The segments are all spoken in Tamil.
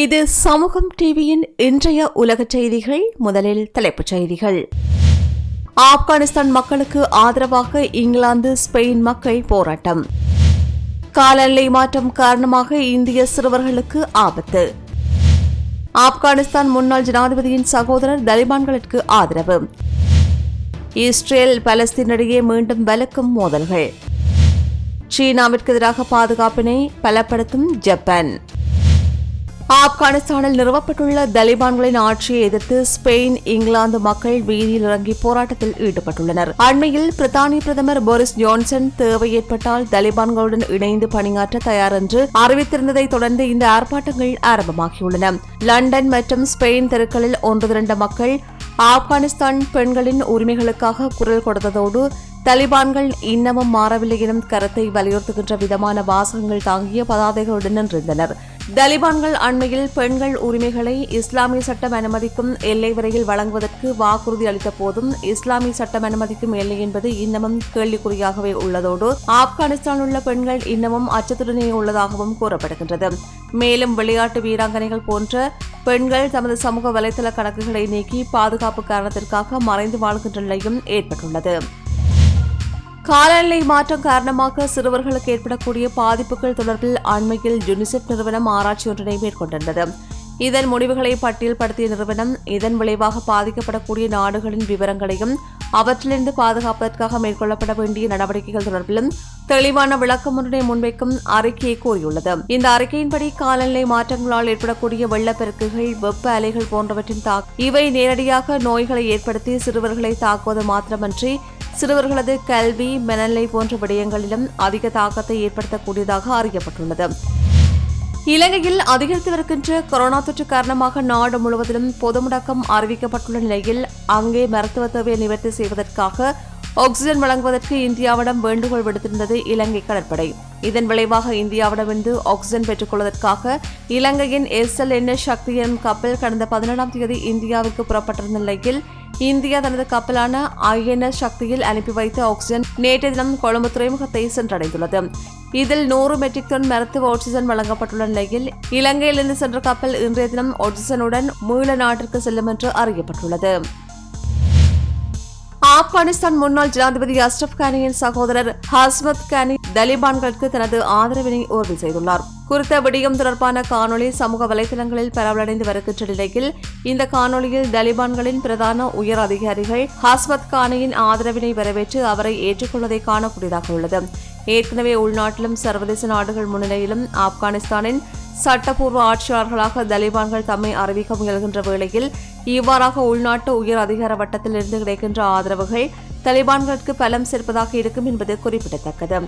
இது சமூகம் டிவியின் இன்றைய உலக செய்திகள் முதலில் தலைப்புச் செய்திகள். ஆப்கானிஸ்தான் மக்களுக்கு ஆதரவாக இங்கிலாந்து ஸ்பெயின் மக்கள் போராட்டம். காலநிலை மாற்றம் காரணமாக இந்திய சிறுவர்களுக்கு ஆபத்து. ஆப்கானிஸ்தான் முன்னாள் ஜனாதிபதியின் சகோதரர் தலிபான்களுக்கு ஆதரவு. இஸ்ரேல் பலஸ்தீனிடையே மீண்டும் வலுக்கும் மோதல்கள். சீனாவிற்கு எதிராக பாதுகாப்பினை பலப்படுத்தும் ஜப்பான். ஆப்கானிஸ்தானில் நிறுவப்பட்டுள்ள தலிபான்களின் ஆட்சியை எதிர்த்து ஸ்பெயின் இங்கிலாந்து மக்கள் வீதியில் இறங்கி போராட்டத்தில் ஈடுபட்டுள்ளனர். அண்மையில் பிரித்தானிய பிரதமர் போரிஸ் ஜான்சன் தேவை ஏற்பட்டால் தலிபான்களுடன் இணைந்து பணியாற்ற தயார் என்று அறிவித்திருந்ததை தொடர்ந்து இந்த ஆர்ப்பாட்டங்கள் ஆரம்பமாகியுள்ளன. லண்டன் மற்றும் ஸ்பெயின் தெருக்களில் ஒன்று திரண்ட மக்கள் ஆப்கானிஸ்தான் பெண்களின் உரிமைகளுக்காக குரல் கொடுத்ததோடு தலிபான்கள் இன்னமும் மாறவில்லை எனும் கருத்தை வலியுறுத்துகின்ற விதமான வாசகங்கள் தாங்கிய பதாதைகளுடன் நின்றிருந்தனர். தலிபான்கள் அண்மையில் பெண்கள் உரிமைகளை இஸ்லாமிய சட்டம் அனுமதிக்கும் எல்லை வரையில் வழங்குவதற்கு வாக்குறுதி அளித்த போதும் இஸ்லாமிய சட்டம் அனுமதிக்கும் எல்லை என்பது இன்னமும் கேள்விக்குறியாகவே உள்ளதோடு ஆப்கானிஸ்தான் உள்ள பெண்கள் இன்னமும் அச்சத்துடனே உள்ளதாகவும் கூறப்படுகின்றது. மேலும் விளையாட்டு வீராங்கனைகள் போன்ற பெண்கள் தமது சமூக வலைதள கணக்குகளை நீக்கி பாதுகாப்பு காரணத்திற்காக மறைந்து வாழ்கின்ற நிலையும் ஏற்பட்டுள்ளது. காலநிலை மாற்றம் காரணமாக சிறுவர்களுக்கு ஏற்படக்கூடிய பாதிப்புகள் தொடர்பில் அண்மையில் யுனிசெஃப் நிறுவனம் ஆராய்ச்சி ஒன்றினை மேற்கொண்டிருந்தது. இதன் முடிவுகளை பட்டியல்படுத்திய நிறுவனம் இதன் விளைவாக பாதிக்கப்படக்கூடிய நாடுகளின் விவரங்களையும் அவற்றிலிருந்து பாதுகாப்பதற்காக மேற்கொள்ளப்பட வேண்டிய நடவடிக்கைகள் தொடர்பிலும் தெளிவான விளக்கம் ஒன்றினை முன்வைக்கும் அறிக்கையை கூறியுள்ளது. இந்த அறிக்கையின்படி காலநிலை மாற்றங்களால் ஏற்படக்கூடிய வெள்ளப்பெருக்குகள் வெப்ப அலைகள் போன்றவற்றின் தாக்கம் இவை நேரடியாக நோய்களை ஏற்படுத்தி சிறுவர்களை தாக்குவது மாத்திரமன்றி சிறுவர்களது கல்வி மனநிலை போன்ற விடயங்களிலும் அதிக தாக்கத்தை ஏற்படுத்தக்கூடியதாக அறியப்பட்டுள்ளது. இலங்கையில் அதிகரித்து வருகின்ற கொரோனா தொற்று காரணமாக நாடு முழுவதிலும் பொது முடக்கம் அறிவிக்கப்பட்டுள்ள நிலையில் அங்கே மருத்துவ தேவையை நிவர்த்தி செய்வதற்காக ஆக்ஸிஜன் வழங்குவதற்கு இந்தியாவிடம் வேண்டுகோள் விடுத்திருந்தது இலங்கை கடற்படை. இதன் விளைவாக இந்தியாவிடமிருந்து ஆக்ஸிஜன் பெற்றுக் கொள்வதற்காக இலங்கையின் S L N S Shakti எனும் கப்பல் கடந்த பதினேழாம் தேதி இந்தியாவிற்கு புறப்பட்டிருந்த நிலையில் இந்தியா தனது கப்பலான ஐஎன்எஸ் சக்தியில் அனுப்பி வைத்த ஆக்சிஜன் நேற்றைய தினம் கொழும்பு துறைமுகத்தை சென்றடைந்துள்ளது. இதில் நூறு மெட்ரிக் டன் மருத்துவ ஆக்சிஜன் வழங்கப்பட்டுள்ள நிலையில் இலங்கையிலிருந்து சென்ற கப்பல் இன்றைய தினம் ஆக்சிஜனுடன் மீள நாட்டிற்கு செல்லும் என்று அறியப்பட்டுள்ளது. ஆப்கானிஸ்தான் முன்னாள் ஜனாதிபதி அஷ்ரப் கானியின் சகோதரர் ஹஸ்மத் கானி தலிபான்களுக்கு தனது ஆதரவினை உறுதி செய்துள்ளார். குறித்த விடயம் தொடர்பான காணொலி சமூக வலைதளங்களில் பரவலடைந்து வருகின்ற நிலையில் இந்த காணொலியில் தலிபான்களின் பிரதான உயர் அதிகாரிகள் ஹஸ்மத் கானியின் ஆதரவினை வரவேற்று அவரை ஏற்றுக்கொள்வதை காணக்கூடியதாக உள்ளது. ஏற்கனவே உள்நாட்டிலும் சர்வதேச நாடுகள் முன்னிலையிலும் ஆப்கானிஸ்தானின் சட்டப்பூர்வ ஆட்சியாளர்களாக தலிபான்கள் தம்மை அறிவிக்க முயல்கின்ற வேளையில் இவ்வாறாக உள்நாட்டு உயர் அதிகார வட்டத்தில் இருந்து கிடைக்கின்ற ஆதரவுகள் தலிபான்களுக்கு பலம் சேர்ப்பதாக இருக்கும் என்பது குறிப்பிடத்தக்கது.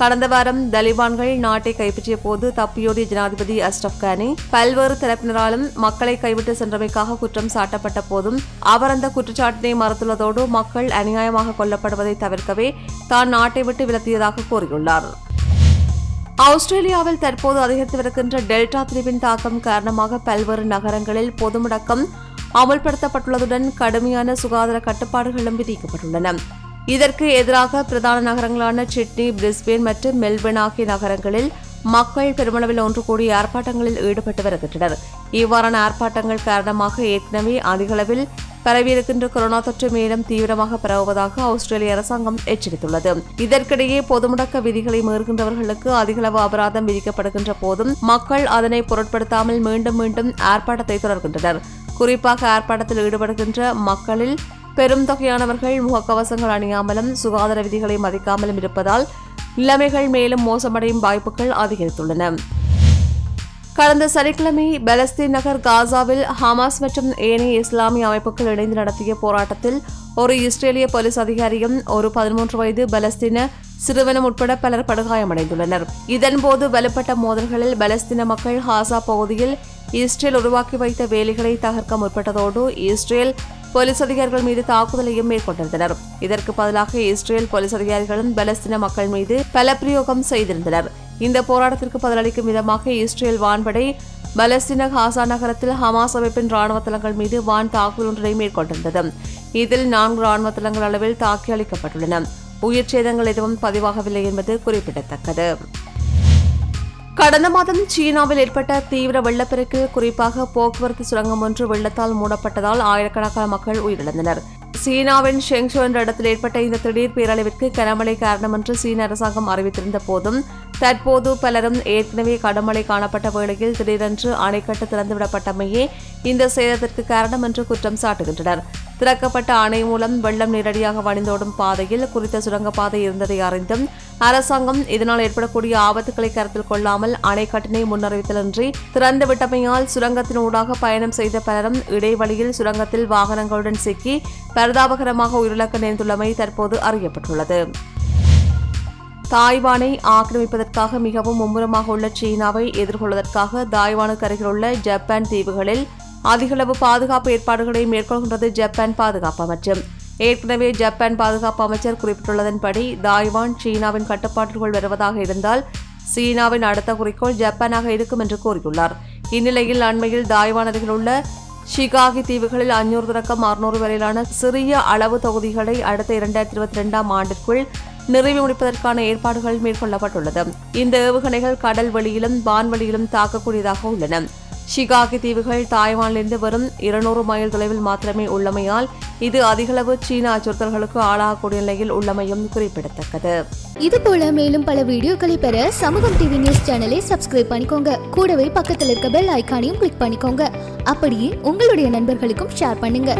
கடந்த வாரம் தலிபான்கள் நாட்டை கைப்பற்றிய போது தப்பியோடிய ஜனாதிபதி அஸ்ரப் கானி பல்வேறு தரப்பினராலும் மக்களை கைவிட்டு சென்றமைக்காக குற்றம் சாட்டப்பட்ட போதும் அவர் அந்த குற்றச்சாட்டினை மறுத்துள்ளதோடு மக்கள் அநியாயமாக கொல்லப்படுவதை தவிர்க்கவே தான் நாட்டை விட்டு விலத்தியதாக கூறியுள்ளார். ஆஸ்திரேலியாவில் தற்போது அதிகரித்து வருகின்ற டெல்டா திரிவின் தாக்கம் காரணமாக பல்வேறு நகரங்களில் பொது முடக்கம் அமுல்படுத்தப்பட்டுள்ளதுடன் கடுமையான சுகாதார கட்டுப்பாடுகளும் விதிக்கப்பட்டுள்ளன. இதற்கு எதிராக பிரதான நகரங்களான சிட்னி பிரிஸ்பேன் மற்றும் மெல்பர்ன் ஆகிய நகரங்களில் மக்கள் பெருமளவில் ஒன்று கூடி ஆர்ப்பாட்டங்களில் ஈடுபட்டு வருகின்றனர். இவ்வாறான ஆர்ப்பாட்டங்கள் காரணமாக ஏற்கனவே அதிகளவில் பரவியிருக்கின்ற கொரோனா தொற்று மேலும் தீவிரமாக பரவுவதாக ஆஸ்திரேலிய அரசாங்கம் எச்சரித்துள்ளது. இதற்கிடையே பொது முடக்க விதிகளை மீறுகின்றவர்களுக்கு அதிகளவு அபராதம் விதிக்கப்படுகின்ற போதும் மக்கள் அதனை பொருட்படுத்தாமல் மீண்டும் மீண்டும் ஆர்ப்பாட்டத்தை தொடர்கின்றனர். குறிப்பாக ஆர்ப்பாட்டத்தில் ஈடுபடுகின்ற மக்களில் பெரும் தொகையானவர்கள் முகக்கவசங்கள் அணியாமலும் சுகாதார விதிகளை மதிக்காமலும் இருப்பதால் நிலைமைகள் மேலும் மோசமடையும் வாய்ப்புகள் அதிகரித்துள்ளன. கடந்த சனிக்கிழமை பலஸ்தீன் நகர் காசாவில் ஹமாஸ் மற்றும் ஏனைய இஸ்லாமிய அமைப்புகள் இணைந்து நடத்திய போராட்டத்தில் ஒரு இஸ்ரேலிய போலீஸ் அதிகாரியும் ஒரு பதிமூன்று வயது பலஸ்தீன சிறுவனும் உட்பட பலர் படுகாயமடைந்துள்ளனர். இதன்போது வலுப்பட்ட மோதல்களில் பலஸ்தீன மக்கள் ஹாசா பகுதியில் இஸ்ரேல் உருவாக்கி வைத்த வேலிகளை தகர்க்க முற்பட்டதோடு இஸ்ரேல் போலீஸ் அதிகாரிகள் மீது தாக்குதலையும் மேற்கொண்டிருந்தனர். இதற்கு பதிலாக இஸ்ரேல் போலீஸ் அதிகாரிகளும் பலஸ்தீன மக்கள் மீது பல பிரயோகம் செய்திருந்தனர். இந்த போராட்டத்திற்கு பதிலளிக்கும் விதமாக இஸ்ரேல் வான்படை பலஸ்தீன ஹாசா நகரத்தில் ஹமாஸ் அமைப்பின் ராணுவ தளங்கள் மீது வான் தாக்குதல் ஒன்றை மேற்கொண்டிருந்தது. இதில் நான்கு ராணுவ தளங்கள் அளவில் தாக்கி அளிக்கப்பட்டுள்ளன உயிர் சேதங்கள் எதுவும் பதிவாகவில்லை என்பது குறிப்பிடத்தக்கது. கடந்த மாதம் சீனாவில் ஏற்பட்ட தீவிர வெள்ளப்பெருக்கு குறிப்பாக போக்குவரத்து சுரங்கம் ஒன்று வெள்ளத்தால் மூடப்பட்டதால் ஆயிரக்கணக்கான மக்கள் உயிரிழந்தனர். சீனாவின் ஷெங்ஷு என்ற இடத்தில் ஏற்பட்ட இந்த திடீர் பேரழிவிற்கு கனமழை காரணம் என்று சீன அரசாங்கம் அறிவித்திருந்த போதும் தற்போது பலரும் ஏற்கனவே கனமழை காணப்பட்ட வேளையில் திடீரென்று அணைக்கட்டு திறந்துவிடப்பட்டமையே இந்த சேதத்திற்கு காரணம் என்று குற்றம் சாட்டுகின்றனர். திறக்கப்பட்ட அணை மூலம் வெள்ளம் நேரடியாக வழிந்தோடும் பாதையில் குறித்த சுரங்கப்பாதை இருந்ததை அறிந்தும் அரசாங்கம் இதனால் ஏற்படக்கூடிய ஆபத்துக்களை கருத்தில் கொள்ளாமல் அணைக்கட்டினை முன்னறிவித்தலின்றி திறந்துவிட்டமையால் சுரங்கத்தினூடாக பயணம் செய்த பலரும் இடைவெளியில் சுரங்கத்தில் வாகனங்களுடன் சிக்கி பரிதாபகரமாக உயிரிழக்க நேர்ந்துள்ளமை தற்போது அறியப்பட்டுள்ளது. தாய்வானை ஆக்கிரமிப்பதற்காக மிகவும் மும்முரமாக உள்ள சீனாவை எதிர்கொள்வதற்காக தாய்வானுக்கு அருகிலுள்ள ஜப்பான் தீவுகளில் அதிகளவு பாதுகாப்பு ஏற்பாடுகளை மேற்கொள்கின்றது ஜப்பான் பாதுகாப்பு அமைச்சர் ஏற்கனவே ஜப்பான் பாதுகாப்பு அமைச்சர் குறிப்பிட்டுள்ளதன்படி தாய்வான் சீனாவின் கட்டுப்பாட்டிற்குள் வருவதாக இருந்தால் சீனாவின் அடுத்த குறிக்கோள் ஜப்பானாக இருக்கும் என்று கூறியுள்ளார். இந்நிலையில் அண்மையில் தாய்வான் அருகில் உள்ள ஷிகாகி தீவுகளில் அஞ்சூறு தொடக்கம் அறுநூறு வரையிலான சிறிய அளவு தொகுதிகளை அடுத்த இரண்டாயிரத்தி இருபத்தி ரெண்டாம் ஆண்டிற்குள் நிறைவு முடிப்பதற்கான ஏற்பாடுகள் மேற்கொள்ளப்பட்டுள்ளது. இந்த ஏவுகணைகள் கடல் வழியிலும் வான்வழியிலும் தாக்கக்கூடியதாக உள்ளன. ஷிகாகி தீவுகள் தாய்வானிலிருந்து வரும் இருநூறு மைல் தொலைவில் மாத்திரமே உள்ளமையால் இது அதிகளவு சீன அச்சுறுத்தல்களுக்கு ஆளாகக்கூடிய நிலையில் உள்ளமையும் குறிப்பிடத்தக்கது. இது போல மேலும் பல வீடியோக்களை பெற சமூகம் டிவி நியூஸ் சேனலை சப்ஸ்கிரைப் பண்ணிக்கோங்க. கூடவே பக்கத்தில் இருக்க பெல் ஐக்கானையும் கிளிக் பண்ணிக்கோங்க. அப்படியே உங்களுடைய நண்பர்களுக்கும் ஷேர் பண்ணுங்க.